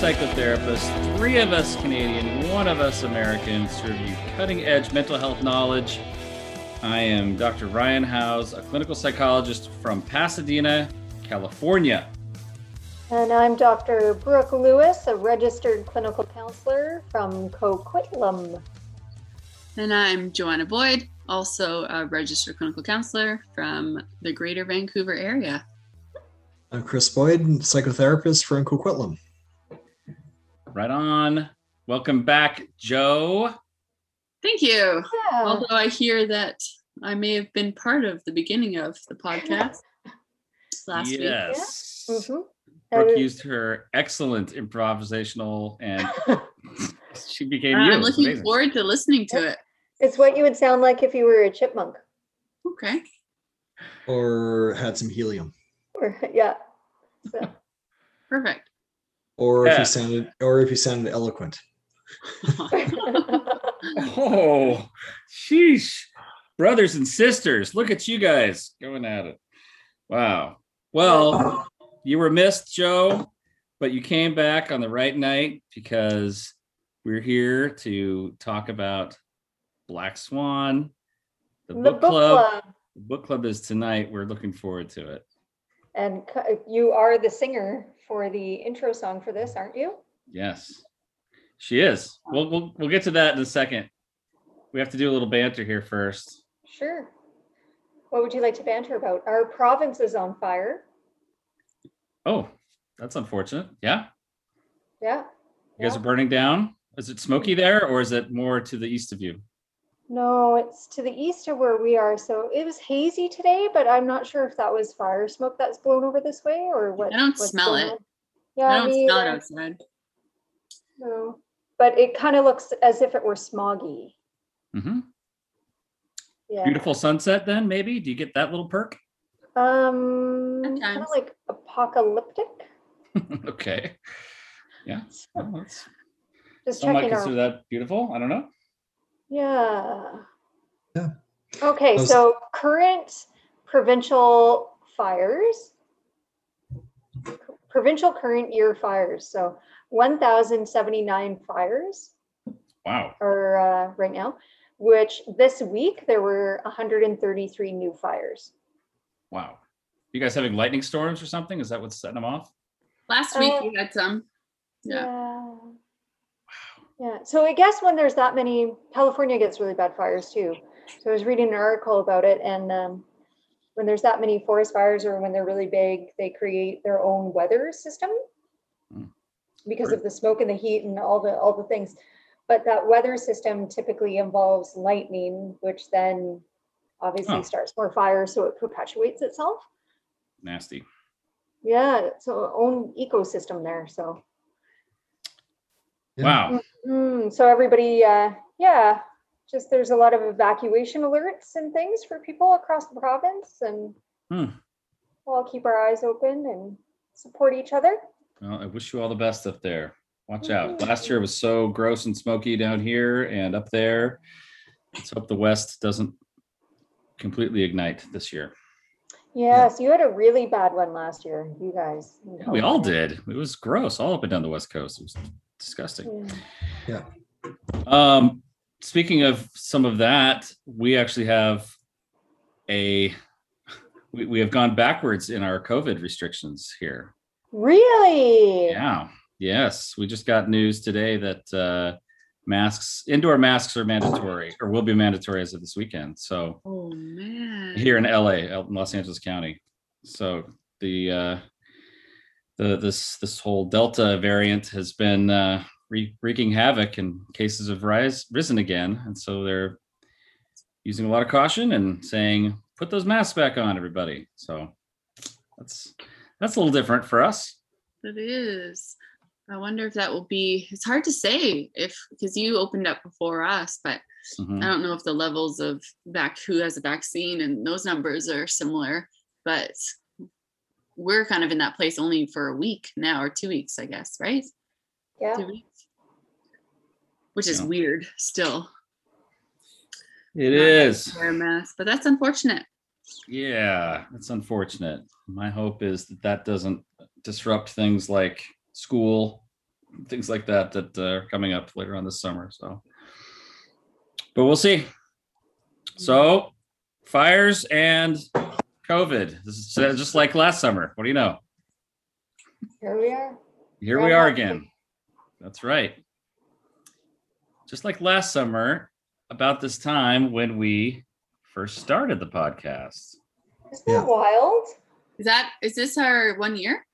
psychotherapists, three of us Canadian, one of us American, serve you cutting edge mental health knowledge. I am Dr. Ryan Howes, a clinical psychologist from Pasadena, California. And I'm Dr. Brooke Lewis, a registered clinical counselor from Coquitlam. And I'm Joanna Boyd, also a registered clinical counselor from the greater Vancouver area. I'm Chris Boyd, psychotherapist from Coquitlam. Right on. Welcome back, Joe. Thank you. Yeah. Although I hear that I may have been part of the beginning of the podcast last week. yes. Mhm. Brooke used her excellent improvisational and she became Uh, you. I'm looking amazing. forward to listening to it. It's what you would sound like if you were a chipmunk. Okay. Or had some helium. Or, yeah. So, Perfect. Or if Yeah. you sounded or if you sounded eloquent. Oh, sheesh. Brothers and sisters, look at you guys going at it. Wow. Well, you were missed, Joe, but you came back on the right night because we're here to talk about Black Swan, the, the book, book club. club. The book club is tonight. We're looking forward to it. And you are the singer for the intro song for this, aren't you? Yes, she is. We'll, we'll we'll get to that in a second. We have to do a little banter here first. Sure. What would you like to banter about? Our province is on fire. Oh, that's unfortunate. Yeah, Yeah. you guys Yeah. are burning down. Is it smoky there, or is it more to the east of you? No, it's to the east of where we are. So it was hazy today, but I'm not sure if that was fire smoke that's blown over this way or what. I don't what's smell going it. on. Yeah, I don't me smell it outside. No, but it kind of looks as if it were smoggy. Mm-hmm. Yeah. Beautiful sunset. Then maybe. Do you get that little perk? Um, kind of like apocalyptic. okay. Yeah. Well, that's, Just some might consider our. that beautiful. I don't know. Yeah. Yeah. Okay, Those- so current provincial fires, provincial current year fires. So 1,079 fires Wow. are uh, right now, which this week there were 133 new fires. Wow. You guys having lightning storms or something? Is that what's setting them off? Last week Uh, we had some. Yeah. Yeah. Yeah. So I guess when there's that many, California gets really bad fires too. So I was reading an article about it, and um, when there's that many forest fires or when they're really big, they create their own weather system Hmm. because Right. of the smoke and the heat and all the all the things. But that weather system typically involves lightning, which then obviously Oh. starts more fires, so it perpetuates itself. Nasty. Yeah, so own ecosystem there. So. Wow. Mm, so everybody, uh, yeah, just there's a lot of evacuation alerts and things for people across the province, and Hmm. we'll all keep our eyes open and support each other. Well, I wish you all the best up there. Watch out. Mhm. Last year was so gross and smoky down here and up there. Let's hope the West doesn't completely ignite this year. Yes, you had a really bad one last year, you guys. in Yeah, we all did. It was gross all up and down the West Coast. It was disgusting. Yeah. Um, speaking of some of that, we actually have a we, we have gone backwards in our COVID restrictions here. Really? Yeah. Yes. We just got news today that uh masks indoor masks are mandatory or will be mandatory as of this weekend. So Oh man. here in LA, in Los Angeles County. So the uh the this this whole Delta variant has been uh wre- wreaking havoc and cases have rise risen again. And so they're using a lot of caution and saying, put those masks back on, everybody. So that's that's a little different for us. It is. I wonder if that will be. It's hard to say if because you opened up before us, but Mhm. I don't know if the levels of vac who has a vaccine and those numbers are similar. But we're kind of in that place only for a week now or two weeks, I guess, right? Yeah. Two weeks, which is Yeah. weird still. It is. wear a mask, but that's unfortunate. Yeah, it's unfortunate. My hope is that that doesn't disrupt things like school, things like that that uh, are coming up later on this summer. So, but we'll see. So, fires and COVID. This is just like last summer. What do you know? Here we are. Here we Groundhog are Day. again. That's right. Just like last summer, about this time when we first started the podcast. Isn't that Yeah. wild? Is that is this our one year?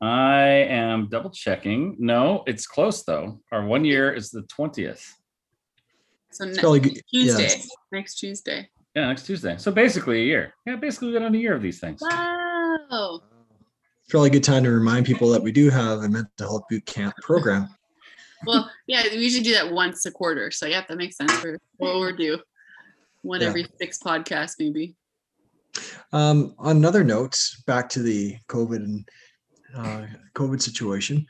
I am double checking. No, it's close though. Our one year is the 20th. So It's ne- Yeah, Tuesday, it's- next Tuesday. Yeah, next Tuesday. So basically a year. Yeah, basically we've been on a year of these things. Wow. it's probably a good time to remind people that we do have a mental health boot camp program. Well, yeah, we usually do that once a quarter. So yeah, that makes sense for what we're due. One Yeah. every six podcasts, maybe. Um, on another note, back to the COVID and uh, COVID situation.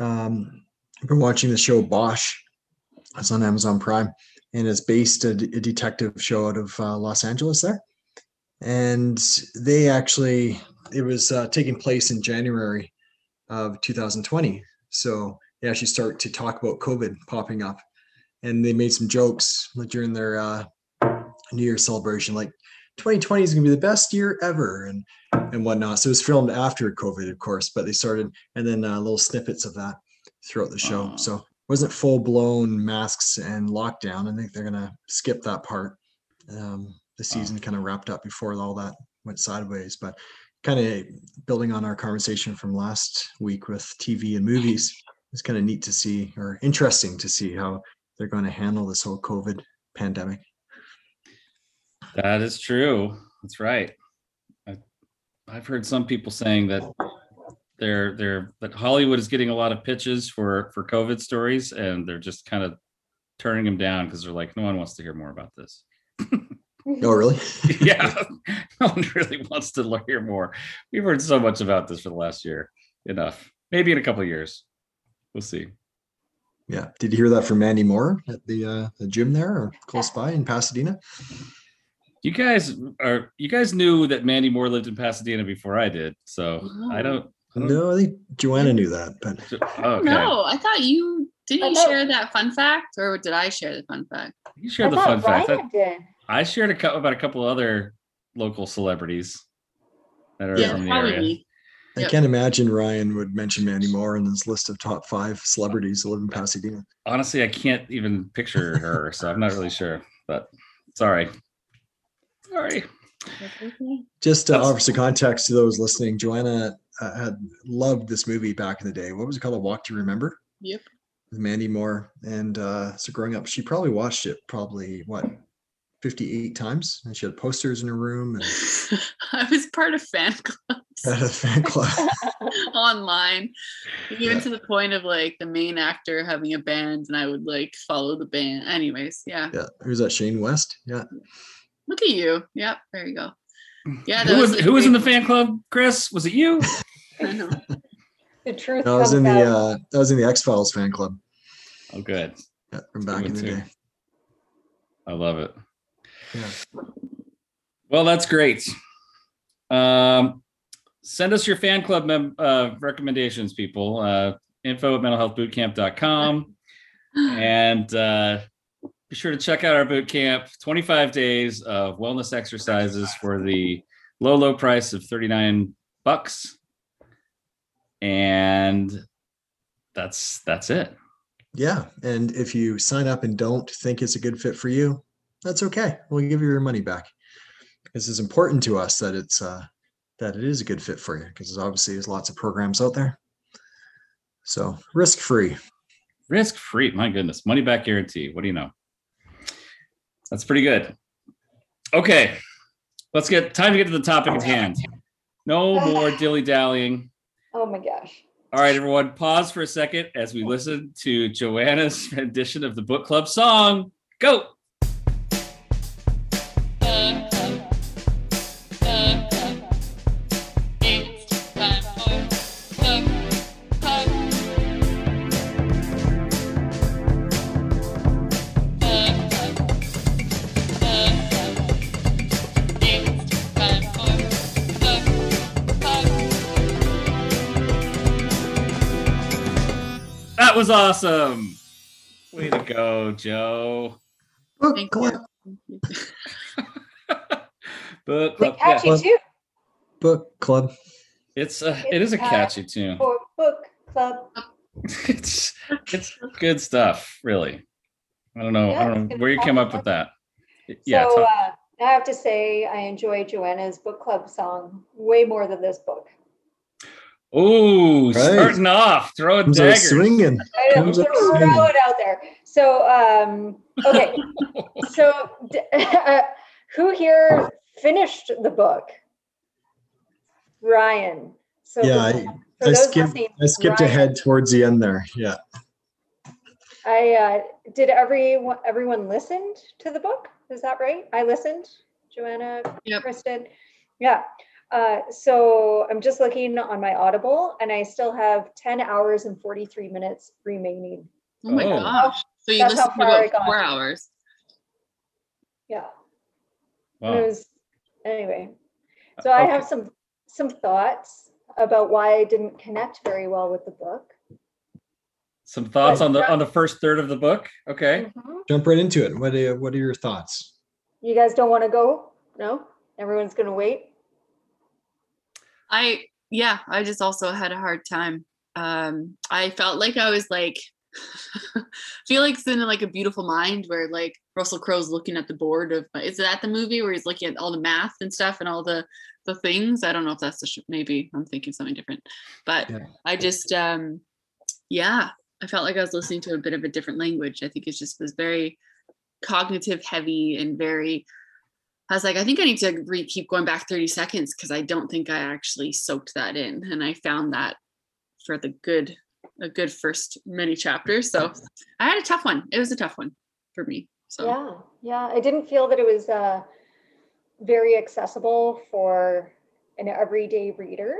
Um, I've been watching the show Bosch. It's on Amazon Prime, and it's based a, a detective show out of uh, Los Angeles there. And they actually, it was uh, taking place in January of 2020. So they actually start to talk about COVID popping up, and they made some jokes like, during their uh, New Year celebration, like 2020 is going to be the best year ever and and whatnot so it was filmed after covid of course but they started and then uh, little snippets of that throughout the show Aw. so wasn't full blown masks and lockdown i think they're going to skip that part um, the season kind of wrapped up before all that went sideways but kind of building on our conversation from last week with tv and movies it's kind of neat to see or interesting to see how they're going to handle this whole covid pandemic That is true. That's right. I, I've heard some people saying that they're they're that Hollywood is getting a lot of pitches for for COVID stories, and they're just kind of turning them down because they're like, no one wants to hear more about this. oh really yeah, no one really wants to hear more. We've heard so much about this for the last year. Enough. Maybe in a couple of years, we'll see. Yeah. Did you hear that from Mandy Moore at the uh, the gym there or close by in Pasadena? You guys are you guys knew that Mandy Moore lived in Pasadena before I did, so I don't. I No, I think Joanna knew that, but oh, okay. No, I thought you didn't you thought- share that fun fact, or did I share the fun fact? You I shared the fun thought fact. I- did. I shared a couple about a couple other local celebrities that are Yeah, from the probably area. me. I Yep. can't imagine Ryan would mention Mandy Moore in his list of top five celebrities that live in Pasadena. Honestly, I can't even picture her, so I'm not really sure. But sorry, sorry. That's okay. Just to That's- offer some context to those listening, Joanna uh, had loved this movie back in the day. What was it called? A Walk to Remember Yep. with Mandy Moore. And uh, so growing up, she probably watched it probably what 58 times, and she had posters in her room and I was part of fan clubs had a fan club. online, even Yeah. to the point of like the main actor having a band, and I would like follow the band. Anyways, yeah. Yeah, who's that? Shane West. Yeah, Look at you. Yep. There you go. Yeah. Who was like, who was in the fan club? Chris, was it you? I know. The truth I was comes in the uh, I was in the X Files fan club Oh, good. yeah, from back in the too. day. I love it. Yeah. Well, that's great. Um, send us your fan club mem- uh, recommendations, people. Uh, info at mentalhealthbootcamp.com. and uh, be sure to check out our boot camp 25 days of wellness exercises for the low, low price of 39 bucks. And that's that's it. Yeah, and if you sign up and don't think it's a good fit for you, that's okay. We'll give you your money back. Because it's important to us that it's uh, that it is a good fit for you. Because obviously there's lots of programs out there. So risk free. Risk free. My goodness. Money back guarantee. What do you know? That's pretty good. Okay. Let's get time to get to the topic at hand. No more dilly dallying. Oh my gosh. All right, everyone, pause for a second as we listen to Joanna's rendition of the book club song. Go. Was awesome. Way to go, Joe. Book Thank club. you. Book It's club. yeah, catchy too. Book club. It's a, it is a catchy tune. For book club. it's it's good stuff, really. I don't know. I don't know where you came up up. with that. Yeah, So uh, I have to say, I enjoy Joanna's book club song way more than this book. Ooh, Right. starting off, throwing Comes out daggers. swinging. I know, Comes up throw it out there. So, um, okay. so, d- who here finished the book? Ryan. So, Yeah, I, I skipped. listening, I skipped Ryan- ahead towards the end there. Yeah. I uh, did everyone everyone listened to the book? Is that right? I listened. Joanna, Yep. Kristen. Yeah. Uh, so I'm just looking on my Audible, and I still have 10 hours and 43 minutes remaining. Oh my Oh. gosh. So you That's listened for about four hours. Yeah. And it Wow. was anyway. So I have some some thoughts about why I didn't connect very well with the book. Some thoughts But- on the on the first third of the book. Okay. Mhm. Jump right into it. What are What are your thoughts? You guys don't want to go? No? Everyone's going to wait? I yeah, I just also had a hard time. Um, I felt like I was like feel like it's in like a beautiful mind where like Russell Crowe's looking at the board of is that the movie where he's looking at all the math and stuff and all the the things. I don't know if that's the sh- maybe I'm thinking something different, but Yeah. I just um yeah, I felt like I was listening to a bit of a different language. I think it just was very cognitive heavy and very I was like, I think I need to re- keep going back 30 seconds because I don't think I actually soaked that in. And I found that for the good, a good first many chapters. So I had a tough one. It was a tough one for me. So Yeah, yeah. I didn't feel that it was uh, very accessible for an everyday reader.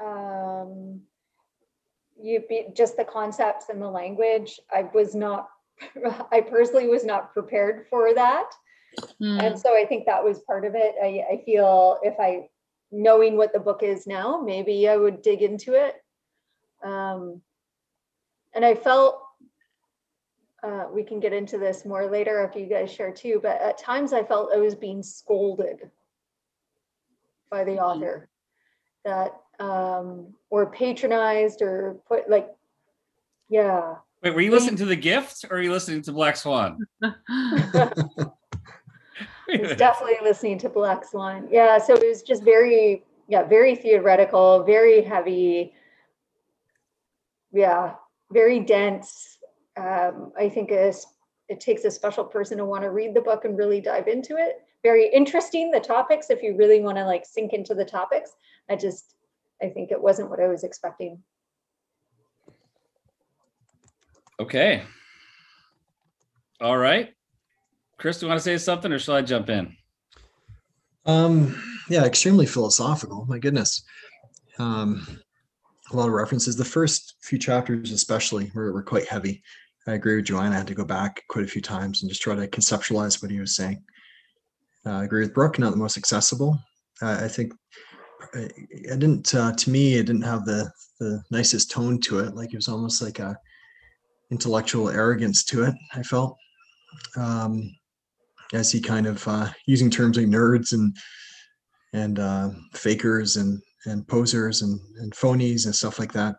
Um, you be, just the concepts and the language. I was not. I personally was not prepared for that, Hmm. and so I think that was part of it. I, I feel if I knowing what the book is now, maybe I would dig into it. Um, and I felt uh, we can get into this more later if you guys share too, but at times I felt I was being scolded by the author that um, or patronized or put like, yeah. Wait, were you listening to the gift or are you listening to Black Swan? Was definitely listening to Black Swan. Yeah, so it was just very, yeah, very theoretical, very heavy. Yeah, very dense. Um, I think it's, it takes a special person to want to read the book and really dive into it. Very interesting, the topics, if you really want to like sink into the topics. I just, I think it wasn't what I was expecting. Okay. All right. Chris, do you want to say something or shall I jump in? Um, yeah, extremely philosophical. My goodness. Um, a lot of references. The first few chapters, especially, were, were quite heavy. I agree with Joanne. I had to go back quite a few times and just try to conceptualize what he was saying. Uh, I agree with Brooke. Not the most accessible. Uh, I think I, didn't. Uh, to me, it didn't have the the nicest tone to it. Like it was almost like a intellectual arrogance to it. I felt. Um, as he kind of uh, using terms like nerds and and uh, fakers and and posers and and phonies and stuff like that.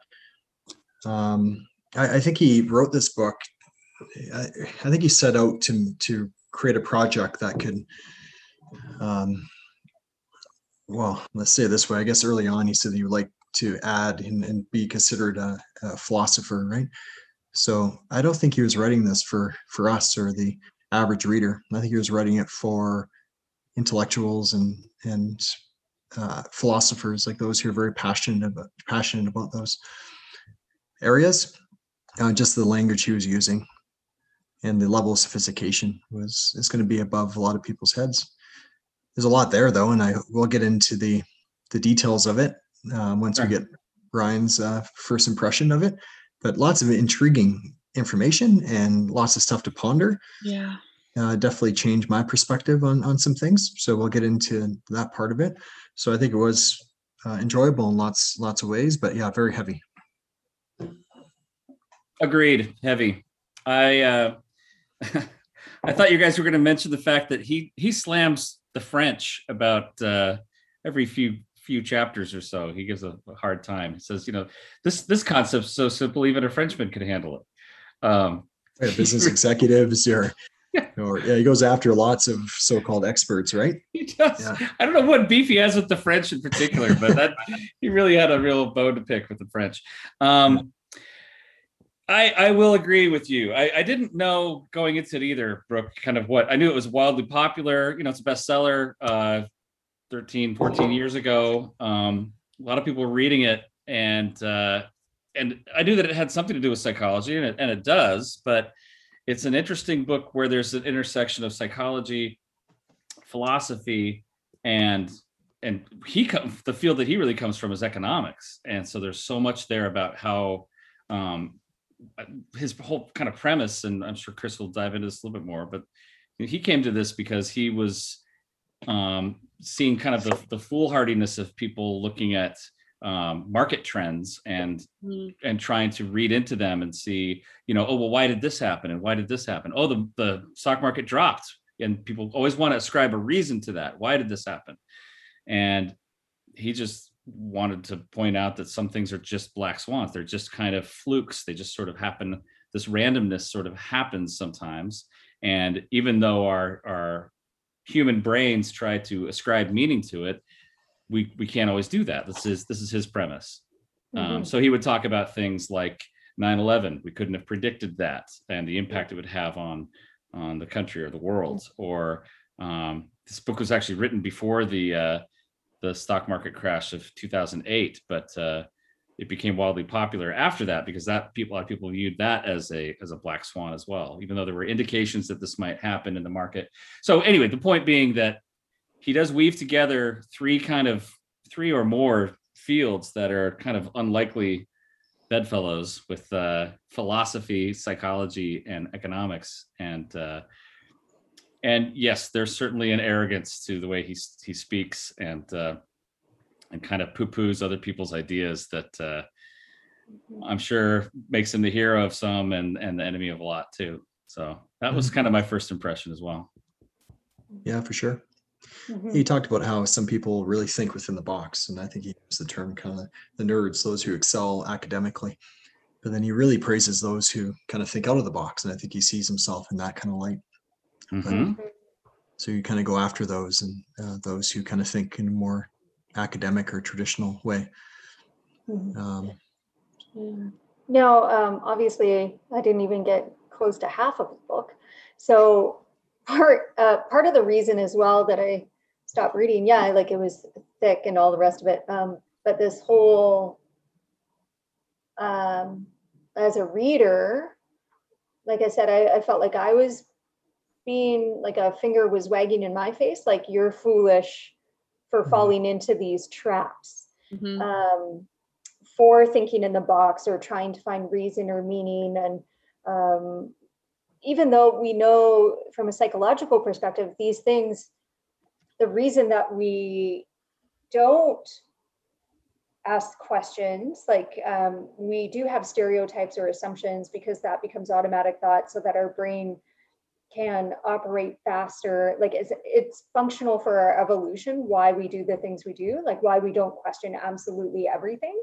Um, I, I think he wrote this book. I, I think he set out to to create a project that could. Um, well, let's say this way. I guess early on he said he would like to add and, and be considered a, a philosopher, right? So I don't think he was writing this for for us or the average reader. I think he was writing it for intellectuals and and uh, philosophers like those who are very passionate about passionate about those areas. Uh, just the language he was using and the level of sophistication was is going to be above a lot of people's heads. There's a lot there though, and I will get into the the details of it um, once we get Ryan's uh, first impression of it. But lots of intriguing information and lots of stuff to ponder. yeah. uh, definitely changed my perspective on on some things. So we'll get into that part of it. So I think it was uh, enjoyable in lots lots of ways, but yeah, very heavy. Agreed. Heavy. I uh, I thought you guys were going to mention the fact that he he slams the French about uh, every few few chapters or so. He gives a, a hard time. He says, you know, this this concept's so simple, even a Frenchman could handle it. Um, Right, business executives or Yeah. or yeah, he goes after lots of so-called experts, right? he does. Yeah. I don't know what beef he has with the French in particular, but that he really had a real bone to pick with the French. Um, I I will agree with you. I, I didn't know going into it either, Brooke, kind of what I knew it was wildly popular. You know, it's a bestseller uh 13, 14 years ago. Um, a lot of people were reading it and uh and I knew that it had something to do with psychology and it and it does, but it's an interesting book where there's an intersection of psychology, philosophy, and and he comes the field that he really comes from is economics. And so there's so much there about how um his whole kind of premise and i'm sure chris will dive into this a little bit more but he came to this because he was um seeing kind of the, the foolhardiness of people looking at um, market trends and Mm, and trying to read into them and see, you know, oh well, why did this happen and why did this happen? Oh, the the stock market dropped, and people always want to ascribe a reason to that. Why did this happen? And he just wanted to point out that some things are just black swans. They're just kind of flukes. They just sort of happen. This randomness sort of happens sometimes. And even though our our human brains try to ascribe meaning to it, we we can't always do that. This is this is his premise. Um, Mhm. so he would talk about things like 9/11. We couldn't have predicted that and the impact it would have on on the country or the world. Or um, this book was actually written before the uh, the stock market crash of 2008, but uh, it became wildly popular after that because that people a lot of people viewed that as a as a black swan as well, even though there were indications that this might happen in the market. So anyway, the point being that he does weave together three kind of three or more fields that are kind of unlikely bedfellows with uh, philosophy, psychology, and economics. And uh, and yes, there's certainly an arrogance to the way he he speaks and uh, and kind of poo-poos other people's ideas that uh, I'm sure makes him the hero of some and and the enemy of a lot too. So that was kind of my first impression as well. Yeah, for sure. Mhm. He talked about how some people really think within the box, and I think he used the term kind of the nerds, those who excel academically. But then he really praises those who kind of think out of the box, and I think he sees himself in that kind of light. Mhm. So you kind of go after those and uh, those who kind of think in a more academic or traditional way. Mhm. Um, Yeah. Now, um, obviously, I didn't even get close to half of the book. So part uh, part of the reason as well that I stopped reading, yeah, like it was thick and all the rest of it. Um, but this whole, um, as a reader, like I said, I, I felt like I was being like a finger was wagging in my face, like you're foolish for Mhm. falling into these traps mhm. um, for thinking in the box or trying to find reason or meaning. And um, even though we know from a psychological perspective, these things, the reason that we don't ask questions, like um, we do have stereotypes or assumptions because that becomes automatic thought so that our brain can operate faster. Like it's, it's functional for our evolution why we do the things we do like why we don't question absolutely everything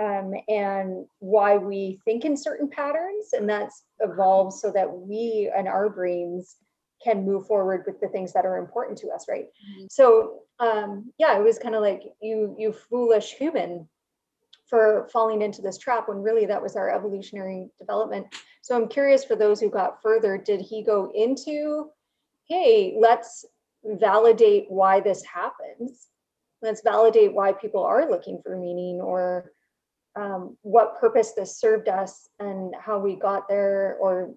um, and why we think in certain patterns and that's evolved so that we and our brains can move forward with the things that are important to us right Mhm. so um, yeah it was kind of like you you foolish human for falling into this trap when really that was our evolutionary development so I'm curious for those who got further, did he go into, hey, let's validate why this happens? Let's validate why people are looking for meaning or um, what purpose this served us and how we got there? Or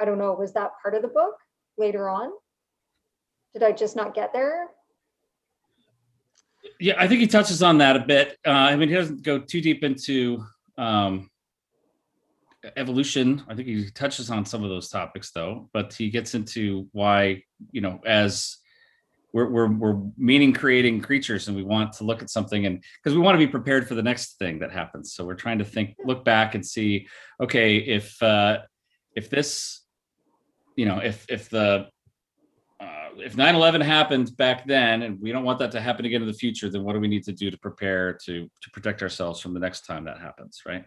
I don't know, was that part of the book later on? Did I just not get there? Yeah, I think he touches on that a bit. Uh, I mean, he doesn't go too deep into um, evolution. I think he touches on some of those topics though, but he gets into why, you know, as we're we're we're meaning creating creatures and we want to look at something and because we want to be prepared for the next thing that happens. So we're trying to think, look back and see, okay, if uh if this, you know, if if the uh, if 9-11 happened back then and we don't want that to happen again in the future then what do we need to do to prepare to to protect ourselves from the next time that happens right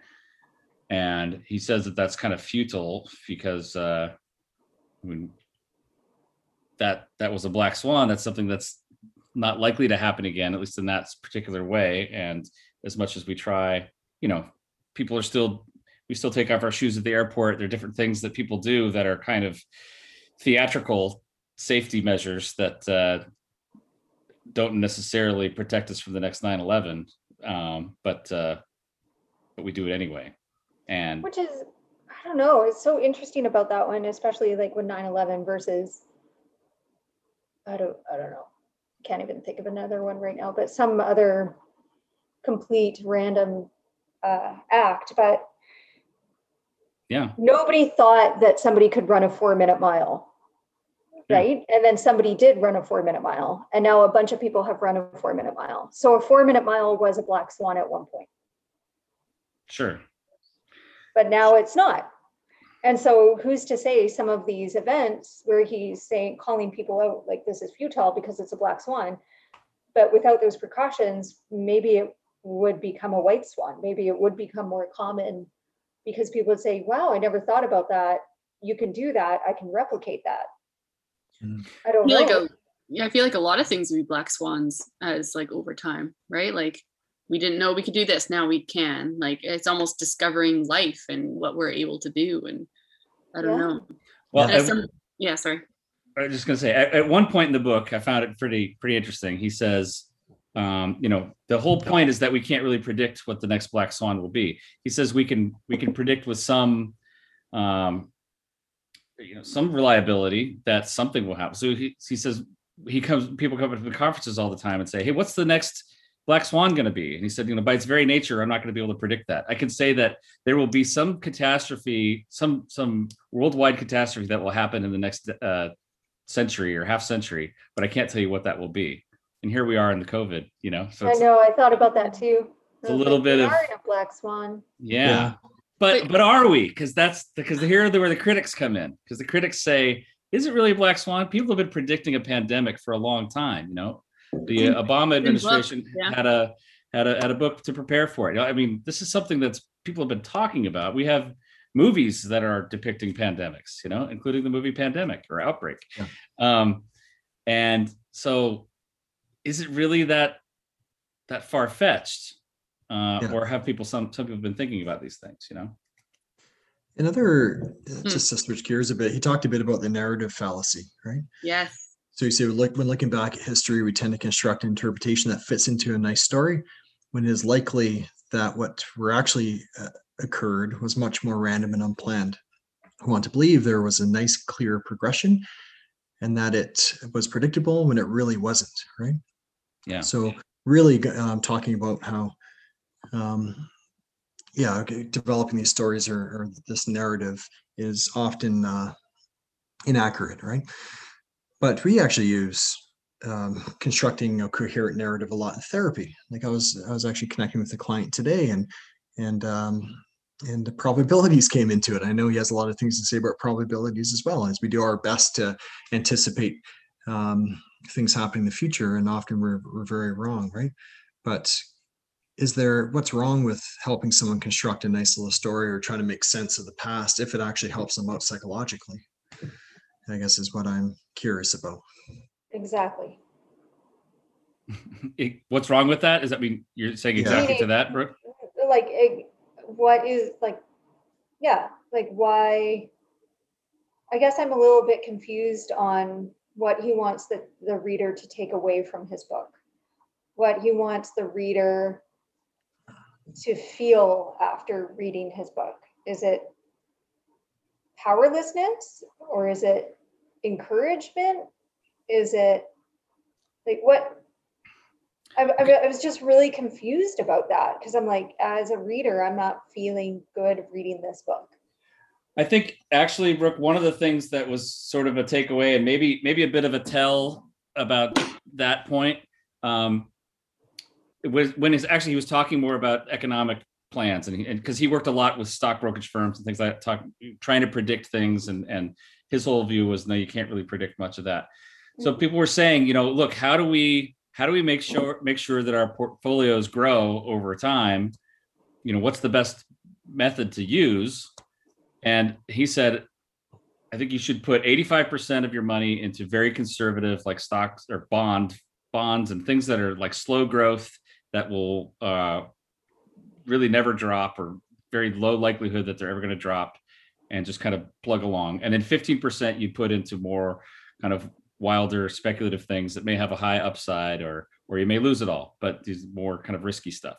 and he says that that's kind of futile because uh I mean, that that was a black swan that's something that's not likely to happen again at least in that particular way. And as much as we try you know people are still we still take off our shoes at the airport. There are different things that people do that are kind of theatrical safety measures that uh, don't necessarily protect us from the next 9-11 um, but uh, but we do it anyway. And Which is, I don't know, it's so interesting about that one, especially like with 9/11 versus, I don't, I don't know. Can't even think of another one right now, but some other complete random uh, act, but yeah nobody thought that somebody could run a four minute mile. Yeah. Right? And then somebody did run a four minute mile, and now a bunch of people have run a four minute mile. So a four minute mile was a black swan at one point. sure but now it's not. And so who's to say some of these events where he's saying, calling people out like this is futile because it's a black swan, but without those precautions, maybe it would become a white swan. Maybe it would become more common because people would say, wow, I never thought about that. You can do that. I can replicate that. Mhm. I don't I feel know. like a yeah, I feel like a lot of things would be black swans as like over time, right? Like we didn't know we could do this, now we can. Like it's almost discovering life and what we're able to do. And I don't Yeah. know. well I- some- yeah, sorry. I was just gonna say at, at one point in the book, I found it pretty pretty interesting. He says, um, you know, the whole point is that we can't really predict what the next black swan will be. He says we can we can predict with some, um, you know, some reliability that something will happen. So he he says he comes people come up to the conferences all the time and say, hey, what's the next black swan going to be? And he said, you know, by its very nature, I'm not going to be able to predict that. I can say that there will be some catastrophe, some some worldwide catastrophe that will happen in the next uh, century or half century, but I can't tell you what that will be. And here we are in the COVID, you know. So I know, I thought about that too. It's a I was little like, bit of- are in a black swan. yeah. Yeah. But But- but are we? Because that's because here are where the critics come in. Because the critics say, is it really a black swan? People have been predicting a pandemic for a long time. You know, the uh, Obama administration yeah. had a had a had a book to prepare for it. I mean, this is something that's people have been talking about. We have movies that are depicting pandemics, you know, including the movie Pandemic or Outbreak. Yeah. Um, and so, is it really that that far fetched, uh, Yeah. or have people some some people been thinking about these things? You know. Another, uh, just to switch gears a bit, he talked a bit about the narrative fallacy, right? Yes. So you say, when looking back at history, we tend to construct an interpretation that fits into a nice story, when it is likely that what were actually uh, occurred was much more random and unplanned. I want to believe there was a nice, clear progression, and that it was predictable when it really wasn't, right? Yeah. So really, um, talking about how, um, yeah, okay, developing these stories or, or this narrative is often uh, inaccurate, right? But we actually use um, constructing a coherent narrative a lot in therapy. Like I was, I was actually connecting with a client today, and and um, and the probabilities came into it. I know he has a lot of things to say about probabilities as well, as we do our best to anticipate um, things happening in the future, and often we're we're very wrong, right? But is there what's wrong with helping someone construct a nice little story or trying to make sense of the past if it actually helps them out psychologically? I guess is what I'm curious about. Exactly. It- what's wrong with that? Is that mean you're saying Yeah. exactly to that, Brooke? like eh, what is like yeah like why i guess i'm a little bit confused on what he wants the, the reader to take away from his book what he wants the reader to feel after reading his book is it powerlessness or is it encouragement is it like what I, I, was just really confused about that because I'm like, as a reader, I'm not feeling good reading this book. I think actually, Brooke, one of the things that was sort of a takeaway and maybe maybe a bit of a tell about that point um, it was when he's actually he was talking more about economic plans and because he, he, worked a lot with stock brokerage firms and things like that, talk, trying to predict things and and his whole view was no, you can't really predict much of that. So Mm-hmm. people were saying, you know, look, how do we how do we make sure make sure that our portfolios grow over time? You know, what's the best method to use? And he said, I think you should put 85% of your money into very conservative, like stocks or bond bonds and things that are like slow growth that will uh, really never drop or very low likelihood that they're ever going to drop and just kind of plug along. And then 15% you put into more kind of wilder speculative things that may have a high upside or or you may lose it all, but these more kind of risky stuff.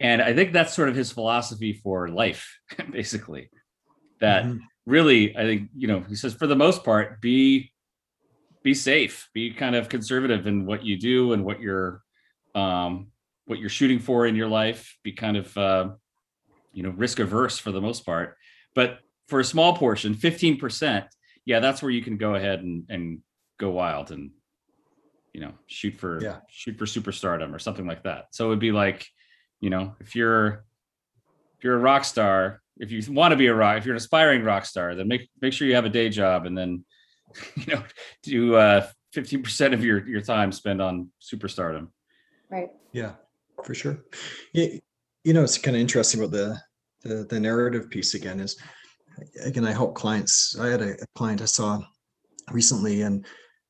And I think that's sort of his philosophy for life, basically. That Mhm. really, I think, you know, he says for the most part, be be safe, be kind of conservative in what you do and what you're um what you're shooting for in your life, be kind of uh, you know, risk averse for the most part. But for a small portion, 15%, yeah, that's where you can go ahead and and go wild and you know shoot for Yeah. shoot for superstardom or something like that so it would be like you know if you're if you're a rock star if you want to be a rock if you're an aspiring rock star then make make sure you have a day job and then you know do uh 15% of your your time spend on superstardom Right. Yeah, for sure. You, you know, it's kind of interesting about the, the the narrative piece again is again, I help clients. I had a, a client I saw recently and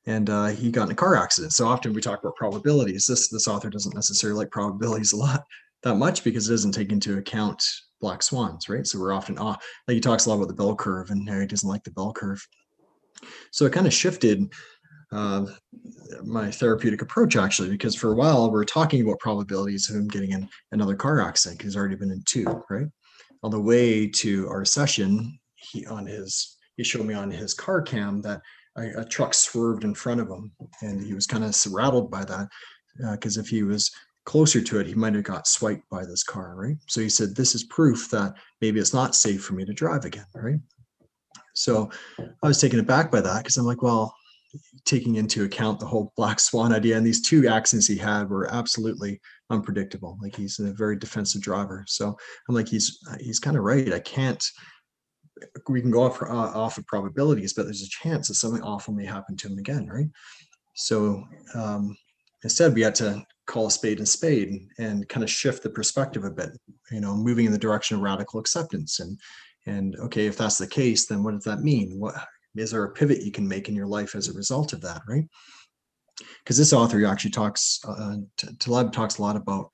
and uh, he got in a car accident. So often we talk about probabilities. This this author doesn't necessarily like probabilities a lot that much because it doesn't take into account black swans, right? So we're often off. Like he talks a lot about the bell curve, and uh, he doesn't like the bell curve. So it kind of shifted uh, my therapeutic approach actually, because for a while we're talking about probabilities of him getting in another car accident. 'cause He's already been in two, right? On the way to our session, he on his he showed me on his car cam that a, a truck swerved in front of him, and he was kind of rattled by that uh, because if he was closer to it, he might have got swiped by this car, right? So he said, "This is proof that maybe it's not safe for me to drive again," right? So I was taken aback by that because I'm like, well, taking into account the whole black swan idea and these two accidents he had were absolutely unpredictable. Like he's a very defensive driver. So I'm like, he's he's kind of right. I can't. We can go off uh, off of probabilities, but there's a chance that something awful may happen to him again, right? So um, instead, we had to call a spade a spade and, and kind of shift the perspective a bit. You know, moving in the direction of radical acceptance and and okay, if that's the case, then what does that mean? What is there a pivot you can make in your life as a result of that, right? Because this author actually talks, uh, Taleb talks a lot about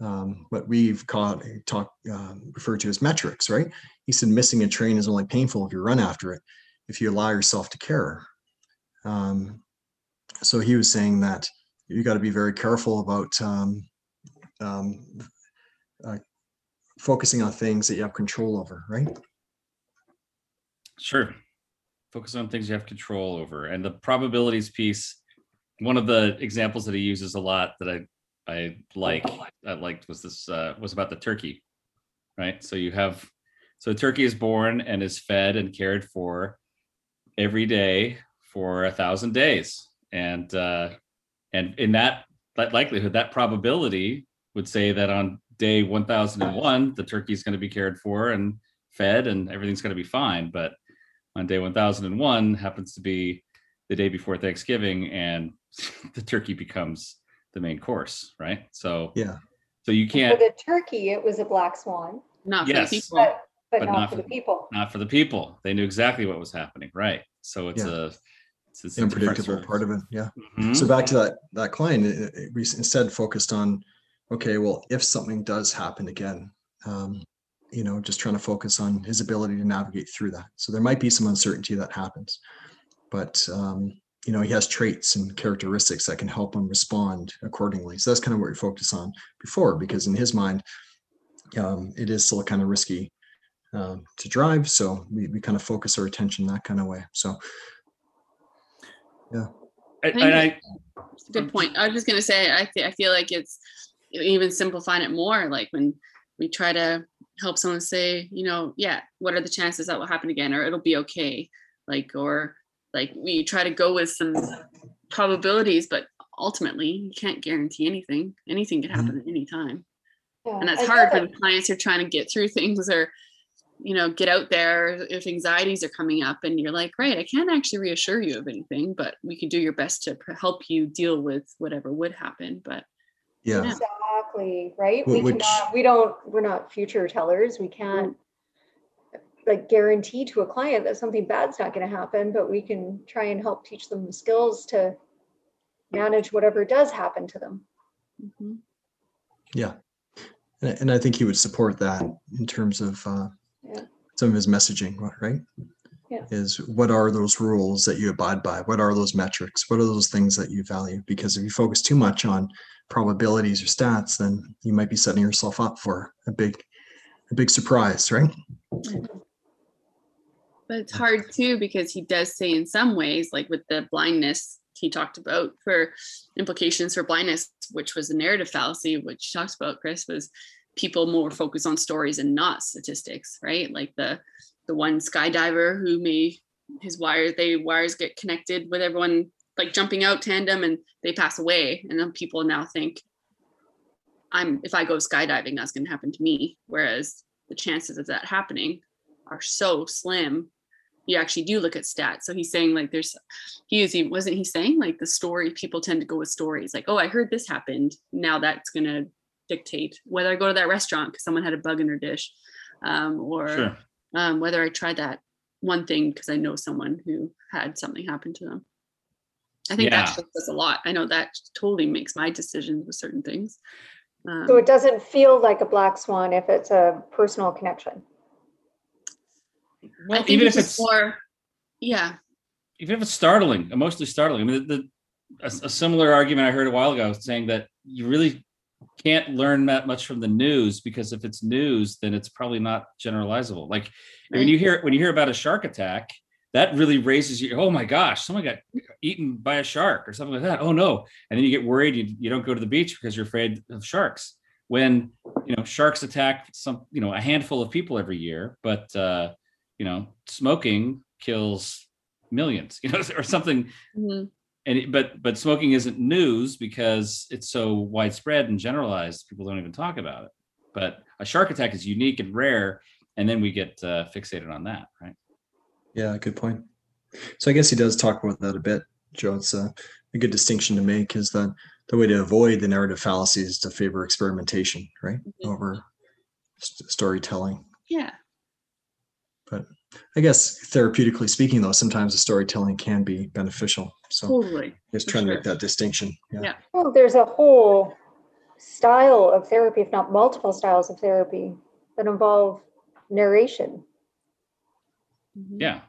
um, what we've caught, talk, um, referred to as metrics, right? He said missing a train is only painful if you run after it, if you allow yourself to care. Um, so he was saying that you got to be very careful about um, um, uh, focusing on things that you have control over, right? Sure. Focus on things you have control over. And the probabilities piece, one of the examples that he uses a lot that I I like I liked was this uh, was about the turkey, right? So you have so turkey is born and is fed and cared for every day for a thousand days, and uh, and in that that likelihood, that probability would say that on day 1001 the turkey is going to be cared for and fed and everything's going to be fine but on day 1001 happens to be the day before Thanksgiving and the turkey becomes the main course, right? So Yeah. so you can't For the turkey, it was a black swan, Not for the people. but, but But not not for for the people. not for the people. They knew exactly what was happening, right? So it's Yeah. a it's, it's The unpredictable part of it. Yeah. Mhm. So back to that that client, it- it- we instead focused on, okay, well, if something does happen again, um, you know, just trying to focus on his ability to navigate through that. So there might be some uncertainty that happens, but um, you know, he has traits and characteristics that can help him respond accordingly. So that's kind of what we focus on before, because in his mind, um, it is still kind of risky um, to drive. So we, we kind of focus our attention that kind of way. So I- think and I, It's good point. I was just gonna say, I fe- I feel like it's even simplifying it more. Like when we try to help someone say, you know, yeah, what are the chances that will happen again, or it'll be okay, like, or like we try to go with some probabilities, but ultimately you can't guarantee anything. Anything can happen at any time, Yeah, and that's I hard when it. clients are trying to get through things or you know get out there if anxieties are coming up and you're like right i can't actually reassure you of anything but we can do your best to pr- help you deal with whatever would happen but Yeah. Yeah. Exactly, right? Wh- We which- cannot, we don't, we're not future tellers. We can't mm. Like guarantee to a client that something bad's not gonna happen, but we can try and help teach them the skills to manage whatever does happen to them. mhm. Yeah. And, and I think he would support that in terms of uh, Yeah. some of his messaging, right? Yeah. Is what are those rules that you abide by? What are those metrics? What are those things that you value? Because if you focus too much on probabilities or stats, then you might be setting yourself up for a big, a big surprise, right? But it's hard too because he does say in some ways like with the blindness he talked about for implications for blindness which was a narrative fallacy which he talks about chris was people more focused on stories and not statistics right? Like the the one skydiver who may his wires they wires get connected with everyone like jumping out tandem and they pass away. And then people now think i'm if i go skydiving that's going to happen to me. Whereas the chances of that happening are so slim you actually do look at stats so he's saying like there's he is he wasn't he saying like the story people tend to go with stories like oh i heard this happened now that's going to dictate whether i go to that restaurant because someone had a bug in their dish um, or Sure. um, whether i try that one thing because i know someone who had something happen to them i think Yeah. that shows us a lot i know that totally makes my decisions with certain things um, So it doesn't feel like a black swan if it's a personal connection. Well, even if it's more yeah even if it's startling, emotionally startling. I mean, the, the a, a similar argument I heard a while ago saying that you really can't learn that much from the news because if it's news, then it's probably not generalizable. Like when Right. you hear when you hear about a shark attack, that really raises you. Oh my gosh, someone got eaten by a shark or something like that. Oh no, and then you get worried. You, you don't go to the beach because you're afraid of sharks. When you know sharks attack some you know a handful of people every year, but uh, you know smoking kills millions. You know or something Mhm. and it, but but smoking isn't news because it's so widespread and generalized people don't even talk about it but a shark attack is unique and rare and then we get uh, fixated on that right Yeah, good point. So I guess he does talk about that a bit, Joe. It's a, a good distinction to make is that the way to avoid the narrative fallacy is to favor experimentation, right? Mhm. Over st- storytelling. yeah I guess therapeutically speaking, though, sometimes the storytelling can be beneficial. So totally just for trying to make that distinction. Yeah. Yeah. Well, there's a whole style of therapy, if not multiple styles of therapy, that involve narration, Mhm. yeah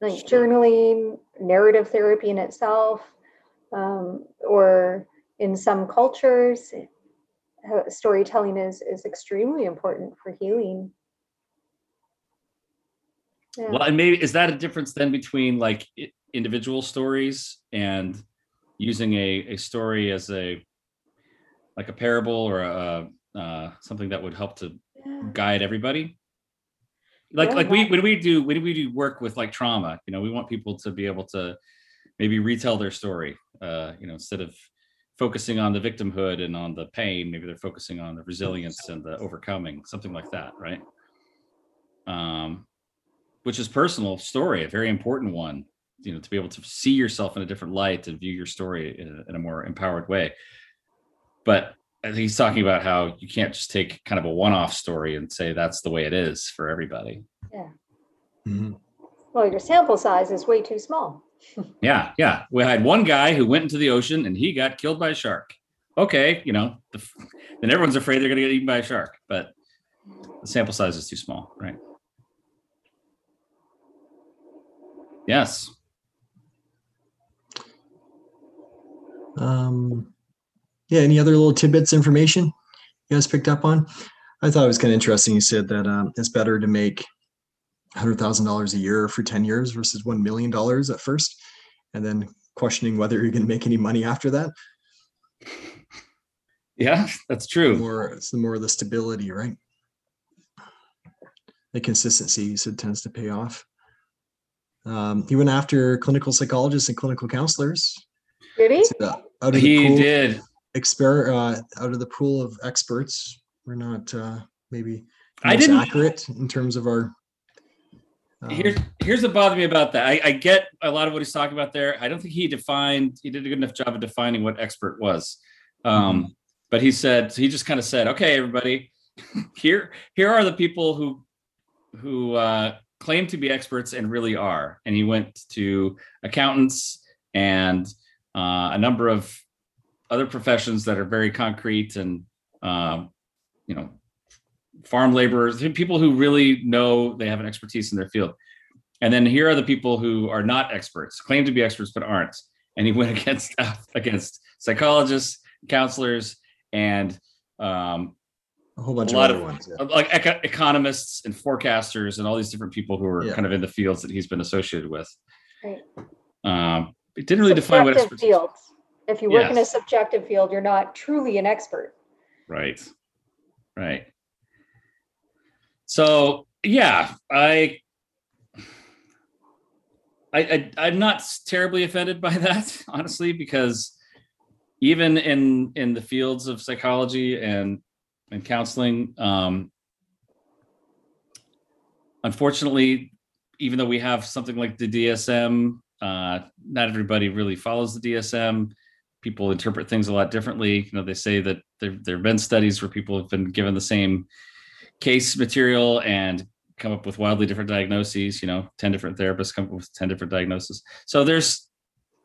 like journaling, narrative therapy in itself, um, or in some cultures, uh, storytelling is is extremely important for healing. Yeah. well and maybe is that a difference then between like individual stories and using a, a story as a like a parable or a uh, something that would help to Yeah. guide everybody like Yeah, like we when we do when we do work with like trauma you know we want people to be able to maybe retell their story uh you know instead of focusing on the victimhood and on the pain maybe they're focusing on the resilience and the overcoming something like that right um which is personal story a very important one you know to be able to see yourself in a different light and view your story in a, in a more empowered way but I think he's talking about how you can't just take kind of a one-off story and say that's the way it is for everybody. Mhm. Well, your sample size is way too small. Yeah, yeah. We had one guy who went into the ocean and he got killed by a shark. Okay, you know, the, then everyone's afraid they're going to get eaten by a shark, but the sample size is too small, right? Yes. Um, yeah, any other little tidbits information you guys picked up on? I thought it was kind of interesting. You said that um, it's better to make hundred thousand dollars a year for ten years versus one million dollars at first, and then questioning whether you're going to make any money after that. Yeah, that's The true. more it's the more of the stability, right? the consistency you said tends to pay off. Um, he went after clinical psychologists and clinical counselors. Did he? Said, uh, out of He pool- did. exper uh, out of the pool of experts, we're not uh, maybe I didn't- accurate in terms of our. um, Here's here's what bothered me about that. I, I get a lot of what he's talking about there. I don't think he defined. He did a good enough job of defining what expert was. Um, But he said he just kind of said, "Okay, everybody, here here are the people who who uh, claim to be experts and really are." And he went to accountants and uh, a number of other professions that are very concrete and um, you know farm laborers, people who really know they have an expertise in their field. And then here are the people who are not experts, claim to be experts but aren't. And he went against against psychologists, counselors, and um, a whole bunch a of lot other of- ones. yeah. like eco- economists and forecasters and all these different people who are Yeah. kind of in the fields that he's been associated with. Right. Um, it didn't really define what Subjective expertise. fields. If you work in a subjective field, you're not truly an expert. Right. Right. So yeah, I, I, I I'm not terribly offended by that, honestly, because even in in the fields of psychology and and counseling, um, unfortunately, even though we have something like the DSM, uh, not everybody really follows the DSM people interpret things a lot differently. You know, they say that there there have been studies where people have been given the same case material and come up with wildly different diagnoses. You know, ten different therapists come up with ten different diagnoses. So there's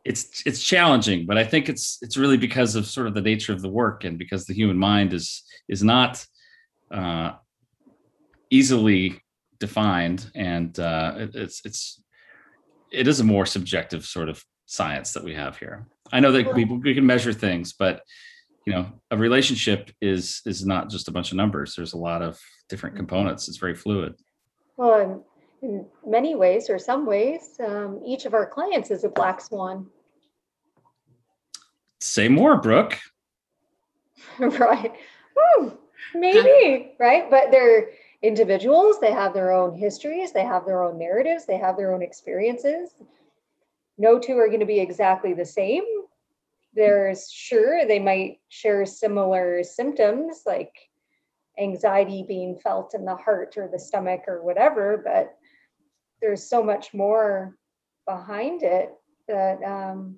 it's it's challenging, but I think it's it's really because of sort of the nature of the work and because the human mind is is not uh, easily defined and uh, it, it's it's it is a more subjective sort of science that we have here. I know that we, we can measure things, but you know, a relationship is is not just a bunch of numbers. There's a lot of different components. It's very fluid. Well, in, in many ways or some ways, um, each of our clients is a black swan, Say more, Brooke. right? Whew, maybe, right? But they're individuals. They have their own histories. They have their own narratives. They have their own experiences. No two are going to be exactly the same. There's sure they might share similar symptoms like anxiety being felt in the heart or the stomach or whatever, but there's so much more behind it that um,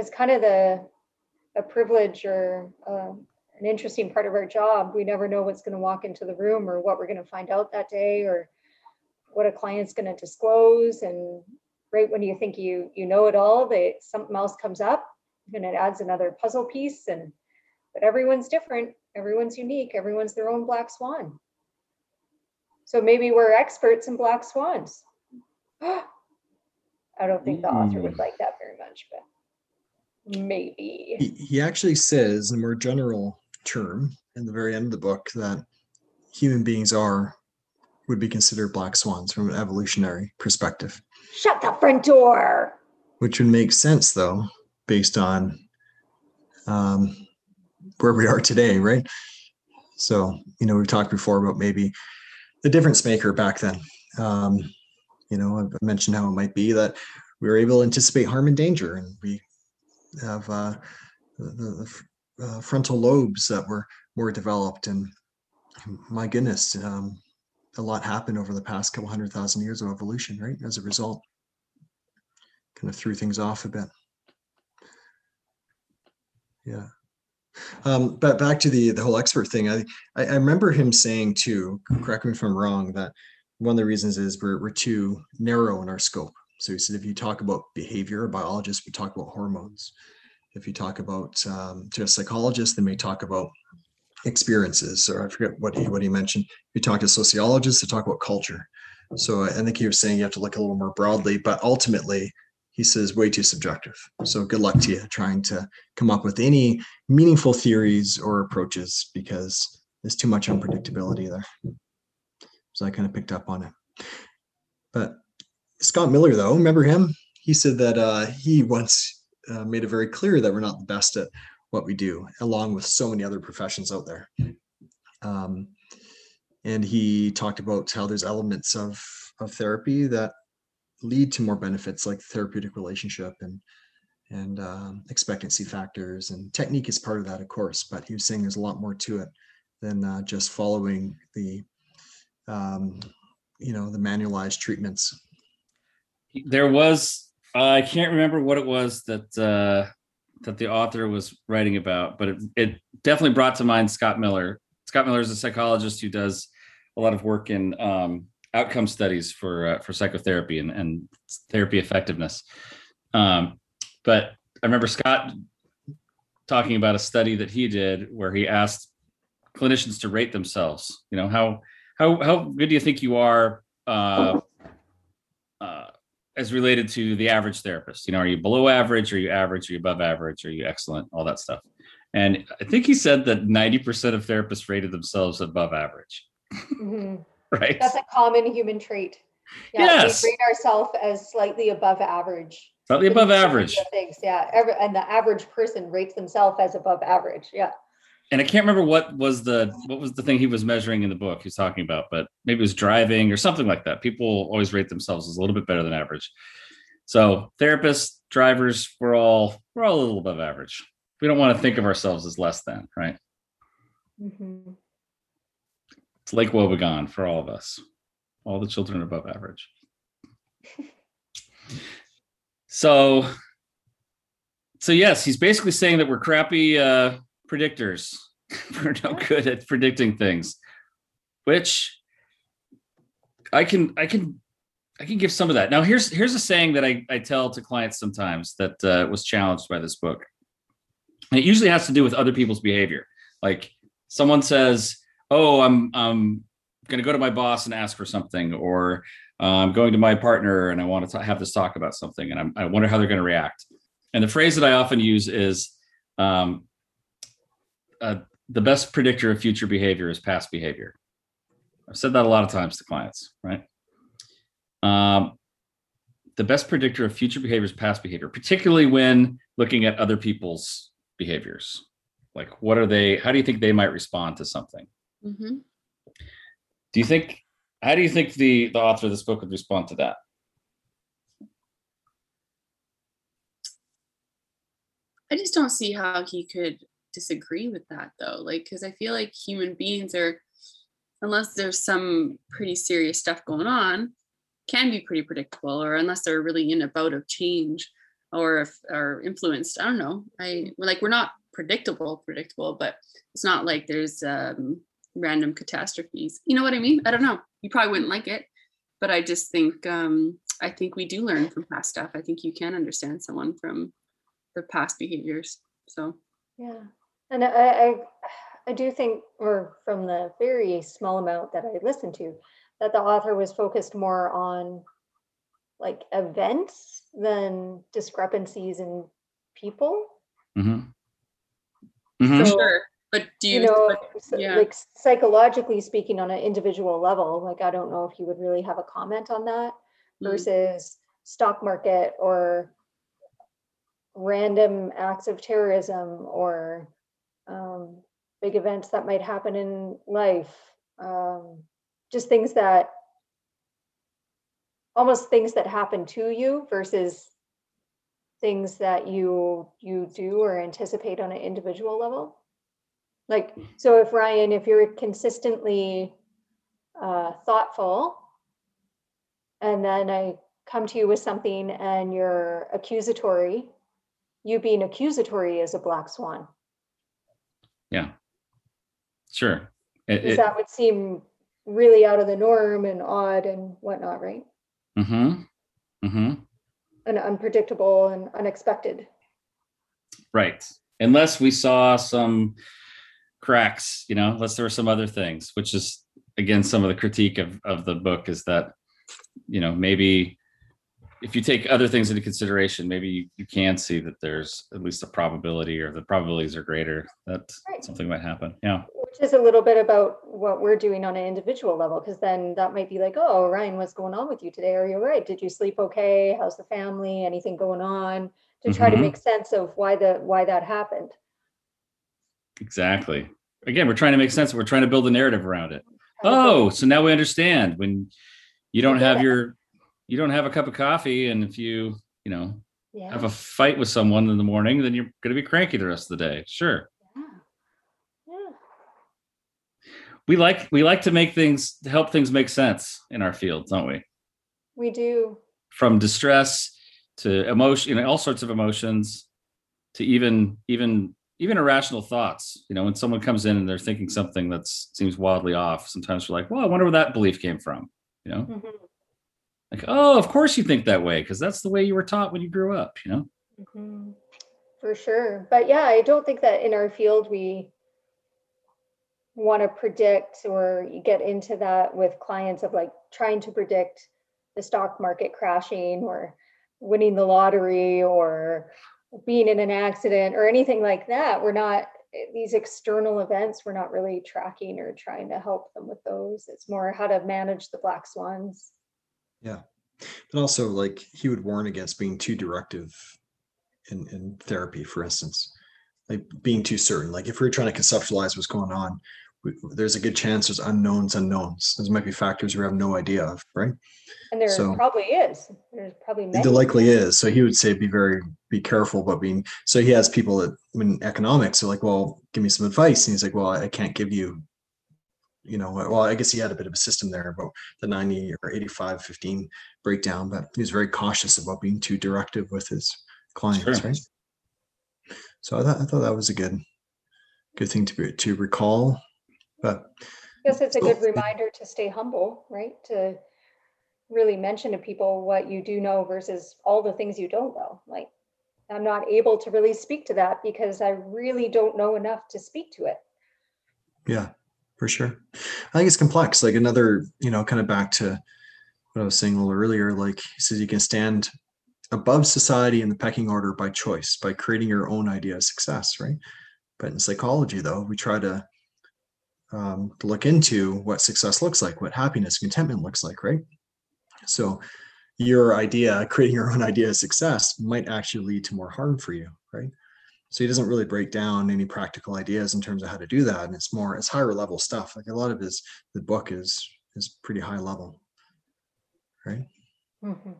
it's kind of the a privilege or uh, an interesting part of our job. We never know what's going to walk into the room or what we're going to find out that day or what a client's going to disclose. And right when you think you you know it all, they something else comes up and it adds another puzzle piece. And but everyone's different. Everyone's unique. Everyone's their own black swan. So maybe we're experts in black swans. I don't think the author would Mm. like that very much, but maybe. He, he actually says in a more general term in the very end of the book that human beings are would be considered black swans from an evolutionary perspective, Shut the front door. which would make sense though, based on um, where we are today, right? So, you know, we've talked before about maybe the difference maker back then. Um, you know, I've mentioned how it might be that we were able to anticipate harm and danger, and we have uh, the, the uh, frontal lobes that were more developed. And my goodness, um, a lot happened over the past couple hundred thousand years of evolution, right? As a result, kind of threw things off a bit. Yeah. Um, but back to the the whole expert thing, I, I I remember him saying too. Correct me if I'm wrong. That one of the reasons is we're we're too narrow in our scope. So he said if you talk about behavior, a biologist would talk about hormones. If you talk about um, to a psychologist, they may talk about experiences. Or I forget what he what he mentioned. If you talk to sociologists, they talk about culture. So I think he was saying you have to look a little more broadly. But ultimately, he says way too subjective. So good luck to you trying to come up with any meaningful theories or approaches because there's too much unpredictability there. So I kind of picked up on it. But Scott Miller, though, remember him? He said that uh, he once uh, made it very clear that we're not the best at what we do, along with so many other professions out there. Um, and he talked about how there's elements of of therapy that lead to more benefits like therapeutic relationship and and um, expectancy factors and technique is part of that of course but he was saying there's a lot more to it than uh, just following the um, you know the manualized treatments there was i can't remember what it was that uh that the author was writing about but it, it definitely brought to mind scott miller. Scott miller is a psychologist who does a lot of work in um, outcome studies for uh, for psychotherapy and, and therapy effectiveness. Um, but i remember scott talking about a study that he did where he asked clinicians to rate themselves. You know how how how good do you think you are uh, uh, as related to the average therapist. You know, are you below average? Are you average? Are you above average? Are you excellent? All that stuff. And I think he said that 90% of therapists rated themselves above average. Mhm. Right. That's a common human trait. Yeah, Yes. we rate ourselves as slightly above average. Slightly above average. Things, yeah. And the average person rates themselves as above average. Yeah. And I can't remember what was the what was the thing he was measuring in the book he's talking about, but maybe it was driving or something like that. People always rate themselves as a little bit better than average. So therapists, drivers, we're all we're all a little above average. We don't want to think of ourselves as less than, right? Mhm. It's Lake Wobegon for all of us, all the children above average. so, so yes, he's basically saying that we're crappy uh, predictors. we're no good at predicting things, which I can, I can, I can give some of that. Now, here's here's a saying that I, I tell to clients sometimes that uh, was challenged by this book. And it usually has to do with other people's behavior. Like someone says, oh i'm i'm going to go to my boss and ask for something or i'm going to my partner and i want to ta- have this talk about something and I'm, i wonder how they're going to react and the phrase that i often use is um, uh, the best predictor of future behavior is past behavior. I've said that a lot of times to clients right? Um, the best predictor of future behavior is past behavior particularly when looking at other people's behaviors. Like what are they how do you think they might respond to something? Hmm do you think how do you think the the author of this book would respond to that? I just don't see how he could disagree with that though. Like, because I feel like human beings are, unless there's some pretty serious stuff going on, can be pretty predictable, or unless they're really in a bout of change or if are influenced. I don't know. I like we're not predictable, predictable, but it's not like there's um, random catastrophes. You know what I mean? I don't know. You probably wouldn't like it, but I just think um, I think we do learn from past stuff. I think you can understand someone from their past behaviors. So Yeah. And I, I, I do think, or from the very small amount that I listened to, that the author was focused more on like events than discrepancies in people. mm-hmm. Mm-hmm. So- sure, but do you? you know, but- yeah. like psychologically speaking on an individual level, like I don't know if you would really have a comment on that Mm. versus stock market or random acts of terrorism or um, big events that might happen in life. Um, just things that almost things that happen to you versus things that you you do or anticipate on an individual level like so if ryan if you're consistently uh, thoughtful and then i come to you with something and you're accusatory you being accusatory is a black swan sure. It, it, that would seem really out of the norm and odd and whatnot right? Mm-hmm. Mm-hmm. and unpredictable and unexpected. Right. Unless we saw some cracks you know unless there were some other things which is again some of the critique of of the book is that you know maybe if you take other things into consideration maybe you, you can see that there's at least a probability or the probabilities are greater that Right. something might happen. Yeah. Which is a little bit about what we're doing on an individual level because then that might be like oh ryan what's going on with you today? Are you all right? Did you sleep okay? How's the family? Anything going on? To try to Mhm. make sense of why the why that happened. Exactly. Again we're trying to make sense. We're trying to build a narrative around it. Oh, so now we understand when you don't have your, you don't have a cup of coffee and if you, you know, Yeah. have a fight with someone in the morning, then you're going to be cranky the rest of the day. Sure. Yeah. Yeah. We like, we like to make things, to help things make sense in our field, don't we? We do. From distress to emotion, you know, all sorts of emotions to even, even, even irrational thoughts. You know, when someone comes in and they're thinking something that seems wildly off, sometimes we're like, well, I wonder where that belief came from. You know, Mhm. Like, oh, of course you think that way because that's the way you were taught when you grew up, you know? Mhm. For sure. But yeah, I don't think that in our field we want to predict or get into that with clients of like trying to predict the stock market crashing or winning the lottery or being in an accident or anything like that. We're not these external events, we're not really tracking or trying to help them with those. It's more how to manage the black swans. Yeah. But also like he would warn against being too directive in, in therapy, for instance, like being too certain. Like if we're trying to conceptualize what's going on, we, there's a good chance there's unknowns, unknowns. Those might be factors we have no idea of, right? And there So- probably is. There's probably many. There likely is. So he would say, be very, be careful about being. So he has people that in economics are like, well, give me some advice. And he's like, well, I can't give you, you know, uh, well, I guess he had a bit of a system there about the 90 or 85, 15 breakdown, but he was very cautious about being too directive with his clients, Sure. right? So I thought, I thought that was a good, good thing to be, to recall. But I Guess it's a So- good reminder to stay humble, right? To really mention to people what you do know versus all the things you don't know. Like, I'm not able to really speak to that because I really don't know enough to speak to it. Yeah, for sure. I think it's complex. Like another, you know, kind of back to what I was saying a little earlier. Like he says, you can stand above society in the pecking order by choice, by creating your own idea of success, right? But in psychology, though, we try to um, look into what success looks like, what happiness, contentment looks like, right? So your idea, creating your own idea of success, might actually lead to more harm for you, right? So he doesn't really break down any practical ideas in terms of how to do that. And it's more, it's higher level stuff. Like a lot of his, the book is, is pretty high level. Right. Mhm.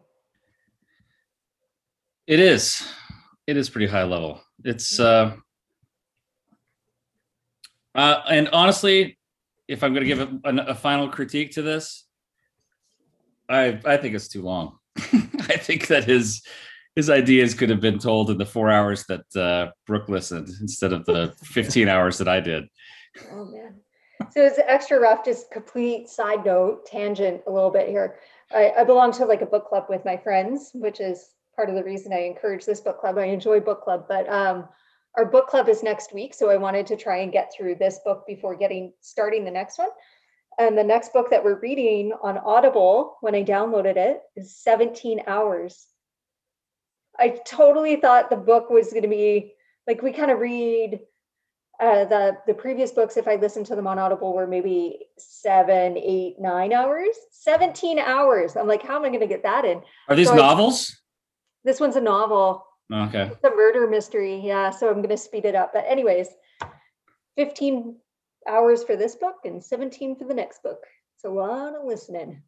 It is. It is pretty high level. It's uh, uh and honestly, if I'm going to give a, a, a final critique to this, I I think it's too long. I think that his his ideas could have been told in the four hours that uh, Brooke listened instead of the 15 hours that I did. Oh, man. So it's extra rough, just complete side note, tangent a little bit here. I, I belong to like a book club with my friends, which is part of the reason I encourage this book club. I enjoy book club, but um, our book club is next week. So I wanted to try and get through this book before getting starting the next one. And the next book that we're reading on Audible, when I downloaded it, is 17 hours. I totally thought the book was going to be like we kind of read uh, the the previous books. If I listened to them on Audible, were maybe seven, eight, nine hours. 17 hours. I'm like, how am I going to get that in? Are these So I- novels? This one's a novel. Okay. It's a murder mystery. Yeah, so I'm going to speed it up. But anyways, 15 hours for this book and 17 for the next book. It's a lot of listening.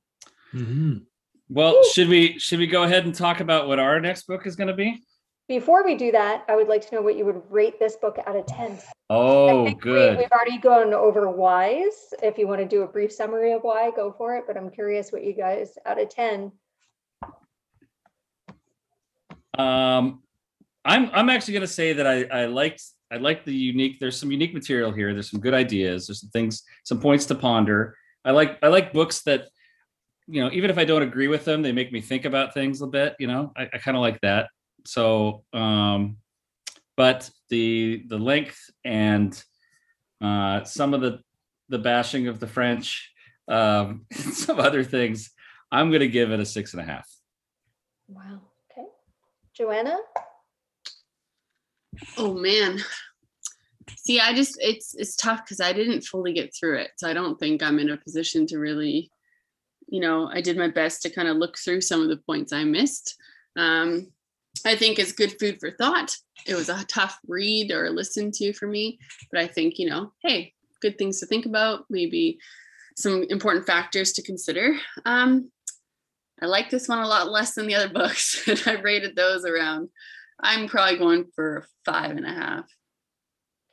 Well, Woo. should we should we go ahead and talk about what our next book is going to be? Before we do that, I would like to know what you would rate this book out of 10. I Oh, think we- good. We've already gone over whys. If you want to do a brief summary of why, go for it. But I'm curious what you guys out of 10. Um, I'm I'm actually going to say that I I liked I like the unique. There's some unique material here. There's some good ideas. There's some things, some points to ponder. I like I like books that, you know, even if I don't agree with them, they make me think about things a bit. You know, I, I kind of like that. So, um, but the the length and uh, some of the the bashing of the French, um, some other things, I'm going to give it a six and a half. Wow. Okay. Joanna? Oh man. See, I just it's it's tough because I didn't fully get through it. So I don't think I'm in a position to really, you know, I did my best to kind of look through some of the points I missed. Um, I think it's good food for thought. It was a tough read or listen to for me, but I think, you know, hey, good things to think about. Maybe some important factors to consider. Um, I like this one a lot less than the other books, and I rated those around. I'm probably going for five and a half.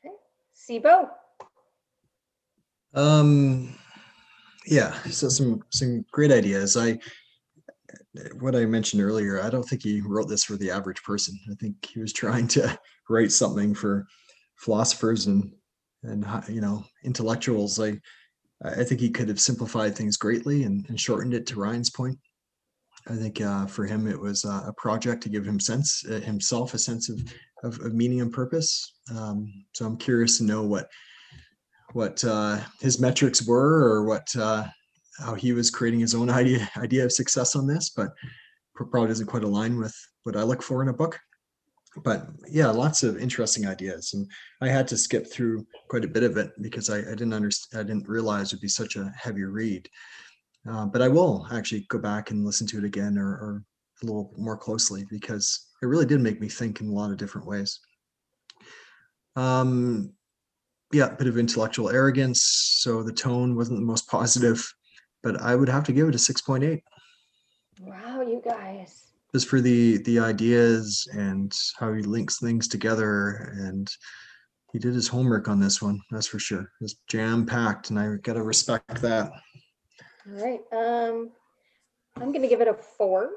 Okay. SIBO. Um, yeah, so some some great ideas. I what I mentioned earlier, I don't think he wrote this for the average person. I think he was trying to write something for philosophers and and you know intellectuals. I I think he could have simplified things greatly and, and shortened it to Ryan's point. I think uh, for him it was uh, a project to give him sense uh, himself a sense of, of of meaning and purpose. Um, so I'm curious to know what what uh, his metrics were or what uh, how he was creating his own idea idea of success on this, but probably doesn't quite align with what I look for in a book. But yeah, lots of interesting ideas, and I had to skip through quite a bit of it because I, I didn't understand. I didn't realize it'd be such a heavy read. Uh, but I will actually go back and listen to it again or, or a little more closely because it really did make me think in a lot of different ways. Um, yeah, a bit of intellectual arrogance. So the tone wasn't the most positive, but I would have to give it a 6.8 Wow, you guys. just for the the ideas and how he links things together and he did his homework on this one that's for sure it's jam packed and i gotta respect that All right. Um, I'm gonna give it a four.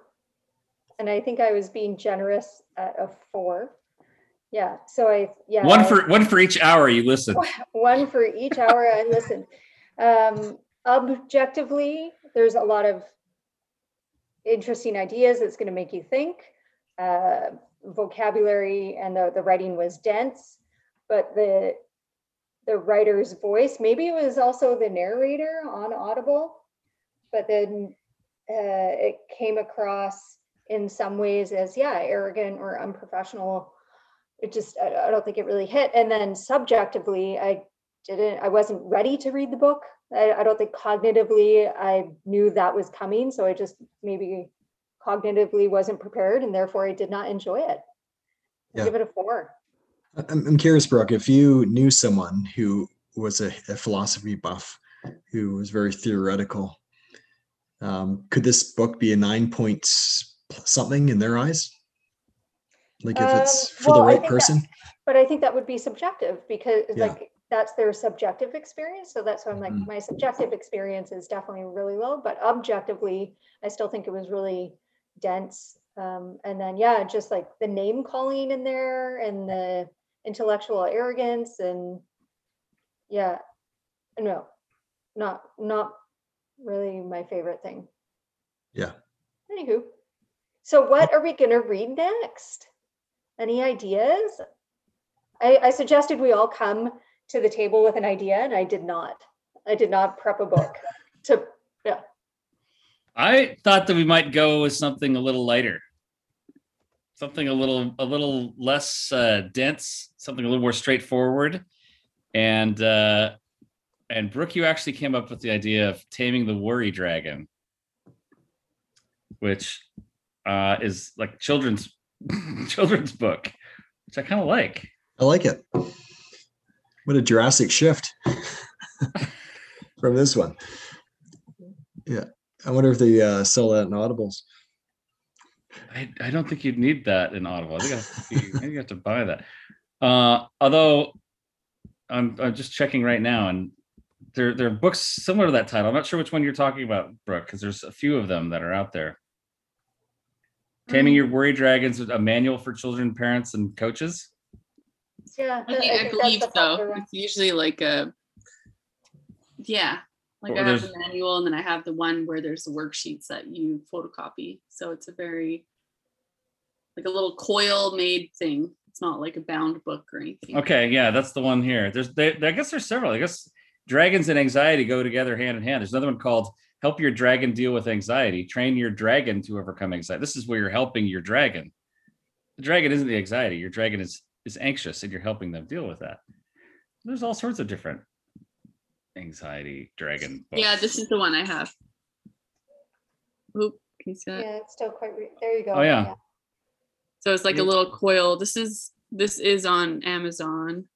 And I think I was being generous at a four. Yeah, so I, yeah. One I- for one for each hour you listen. one for each hour I listen. Um, objectively, there's a lot of interesting ideas that's going to make you think. Uh, vocabulary and the, the writing was dense, but the the writer's voice, maybe it was also the narrator on Audible, but then uh, it came across in some ways as yeah, arrogant or unprofessional. It just I, I don't think it really hit. And then subjectively, I didn't I wasn't ready to read the book. I, I don't think cognitively I knew that was coming. So I just maybe cognitively wasn't prepared and therefore I did not enjoy it. Yeah. Give it a four. I'm curious brooke if you knew someone who was a, a philosophy buff who was very theoretical um, could this book be a nine point something in their eyes like if it's Um, for the well, I right think that- person But I think that would be subjective because Yeah. like that's their subjective experience. So that's why I'm like, Mhm. my subjective experience is definitely really low, but objectively, I still think it was really dense. Um, and then, yeah, just like the name calling in there and the intellectual arrogance and yeah, no, not, not really my favorite thing. Yeah. Anywho, so what are we gonna read next? Any ideas? I, I suggested we all come to the table with an idea and I did not. I did not prep a book to, yeah. I thought that we might go with something a little lighter. Something a little a little less uh, dense, something a little more straightforward. And uh and Brooke, you actually came up with the idea of taming the worry dragon, which uh is like children's children's book, which I kind of like. I like it. What a drastic shift from this one. Yeah. I wonder if they uh, sell that in audibles. I, I don't think you'd need that in Audible. I think, I have to be, I think have to buy that. Uh, although I'm I'm just checking right now, and there there are books similar to that title. I'm not sure which one you're talking about, Brooke, because there's a few of them that are out there. Taming mm. Your Worry Dragons: with A Manual for Children, Parents, and Coaches. Yeah. I, think, I think believe so. It's usually like a, yeah, like Well, I have there's- the manual and then I have the one where there's the worksheets that you photocopy. So it's a very, like a little coil made thing. It's not like a bound book or anything. Okay, yeah, that's the one here. There's, they, I guess there's several. I guess dragons and anxiety go together hand in hand. There's another one called "Help Your Dragon Deal with Anxiety." Train your dragon to overcome anxiety. This is where you're helping your dragon. The dragon isn't the anxiety. Your dragon is is anxious, and you're helping them deal with that. There's all sorts of different anxiety dragon. Books. Yeah, this is the one I have. Oop, can you see that? Yeah, it's still quite, re- there you go. Oh, yeah. So it's like Yeah. a little coil. This is this is on Amazon.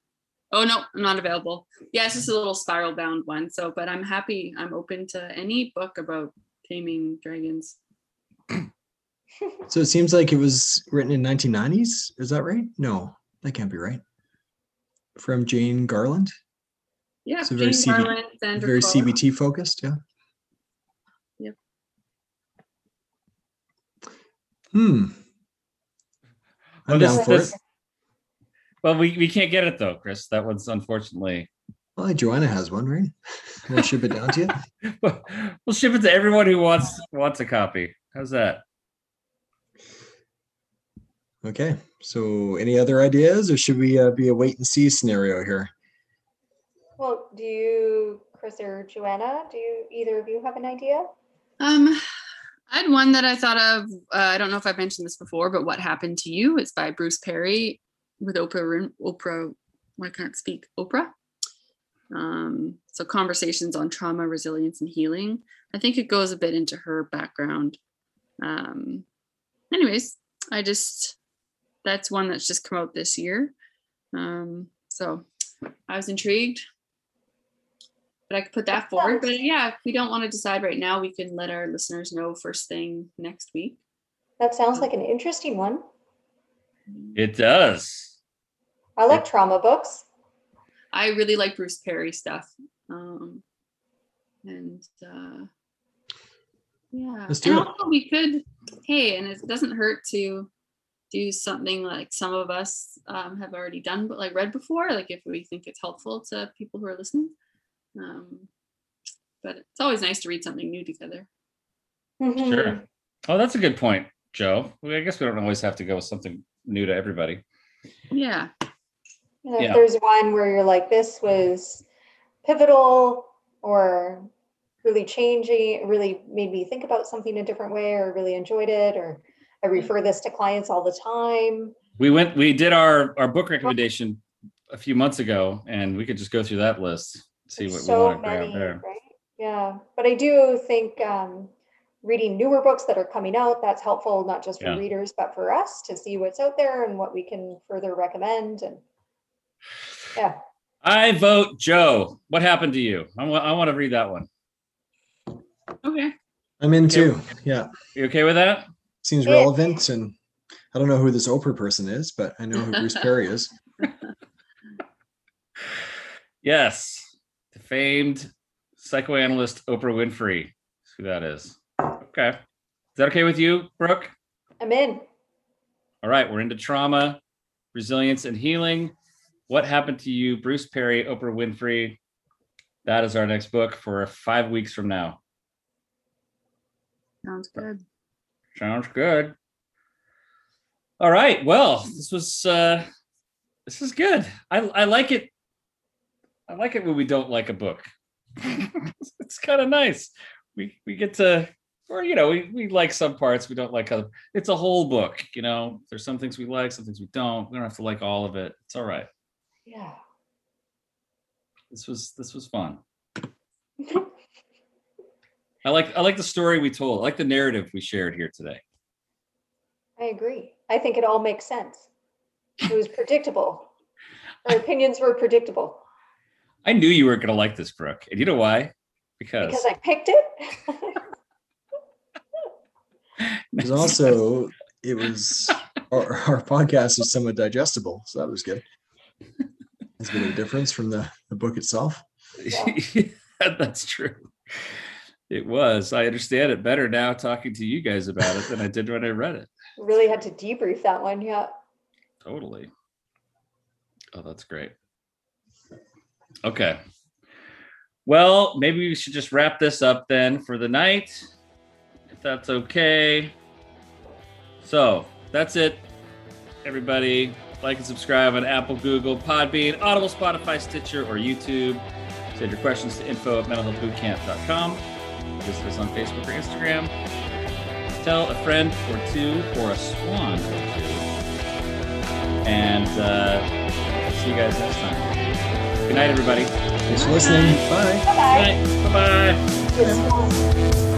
Oh no, I'm not available. Yeah, it's just a little spiral bound one. So, but I'm happy. I'm open to any book about taming dragons. So it seems like it was written in 1990s. Is that right? No, that can't be right. From Jane Garland. Yeah, So very Jane CB Garland, Sandra Very Koh. CBT focused. Yeah. Yep. Hmm. I'm Well, down this- for this- it. Well, we, we can't get it though, Chris. That one's unfortunately. Well, Joanna has one, right? We'll ship it down to you. we'll ship it to everyone who wants wants a copy. How's that? Okay. So, any other ideas, or should we uh, be a wait and see scenario here? Well, do you, Chris or Joanna, do you, either of you have an idea? Um, I had one that I thought of. Uh, I don't know if I've mentioned this before, but "What Happened to You" It's by Bruce Perry with Oprah. Oprah, I can't speak. Oprah. Um, so conversations on trauma, resilience, and healing. I think it goes a bit into her background. Um, anyways, I just that's one that's just come out this year. Um, so I was intrigued. But I could put that That forward. But yeah, if we don't want to decide right now, we can let our listeners know first thing next week. That sounds like an interesting one. It does. I like trauma books. I really like Bruce Perry stuff. Um, and uh, yeah, Let's do and it. also we could, hey, and it doesn't hurt to do something like some of us um, have already done, but like read before, like if we think it's helpful to people who are listening. Um, but it's always nice to read something new together. Mhm. Sure. Oh, that's a good point, Joe. I guess we don't always have to go with something new to everybody. Yeah, You know, Yeah. If there's one where you're like, this was pivotal or really changing, really made me think about something a different way or really enjoyed it, or I refer this to clients all the time. We went. We did our our book recommendation a few months ago, and we could just go through that list, see what There's we want to grab many, there. right? Yeah, but I do think um, reading newer books that are coming out, that's helpful, not just for Yeah. readers, but for us to see what's out there and what we can further recommend. And yeah, I vote Joe. What happened to you? I want. I want to read that one. okay. I'm in too. Yeah. You okay with that? Seems Yeah. relevant. And I don't know who this Oprah person is, but I know who Bruce Perry is. Yes, the famed psychoanalyst Oprah Winfrey. That's who that is. Okay. Is that okay with you, Brooke? I'm in. All right, we're into trauma, resilience, and healing. What happened to you, Bruce Perry, Oprah Winfrey? That is our next book for five weeks from now. Sounds good. Sounds good. All right. Well, this was uh this is good. I I like it. I like it when we don't like a book. it's kind of nice. We we get to or you know, we, we like some parts, we don't like other. It's a whole book, you know. There's some things we like, some things we don't. We don't have to like all of it. It's all right. Yeah. This was this was fun. I like I like the story we told. I like the narrative we shared here today. I agree. I think it all makes sense. It was predictable. Our opinions were predictable I knew you weren't going to like this, Brooke. And you know why? Because, because I picked it. There's also, it was, our, our podcast was somewhat digestible. So that was good. There's a bit of a difference from the, the book itself. yeah, that's true. It was. I understand it better now talking to you guys about it than I did when I read it. really had to debrief that one. Yeah. Totally. Oh, that's great. Okay. Well, maybe we should just wrap this up then for the night, if that's okay. So that's it, everybody. Like and subscribe on Apple, Google, Podbean, Audible, Spotify, Stitcher, or YouTube. Send your questions to info at mentalhealthbootcamp.com. Visit us on Facebook or Instagram. Tell a friend or two or a swan or two. And uh, see you guys next time. Good night, everybody. Thanks for listening. Bye. Bye Bye bye. bye. Bye.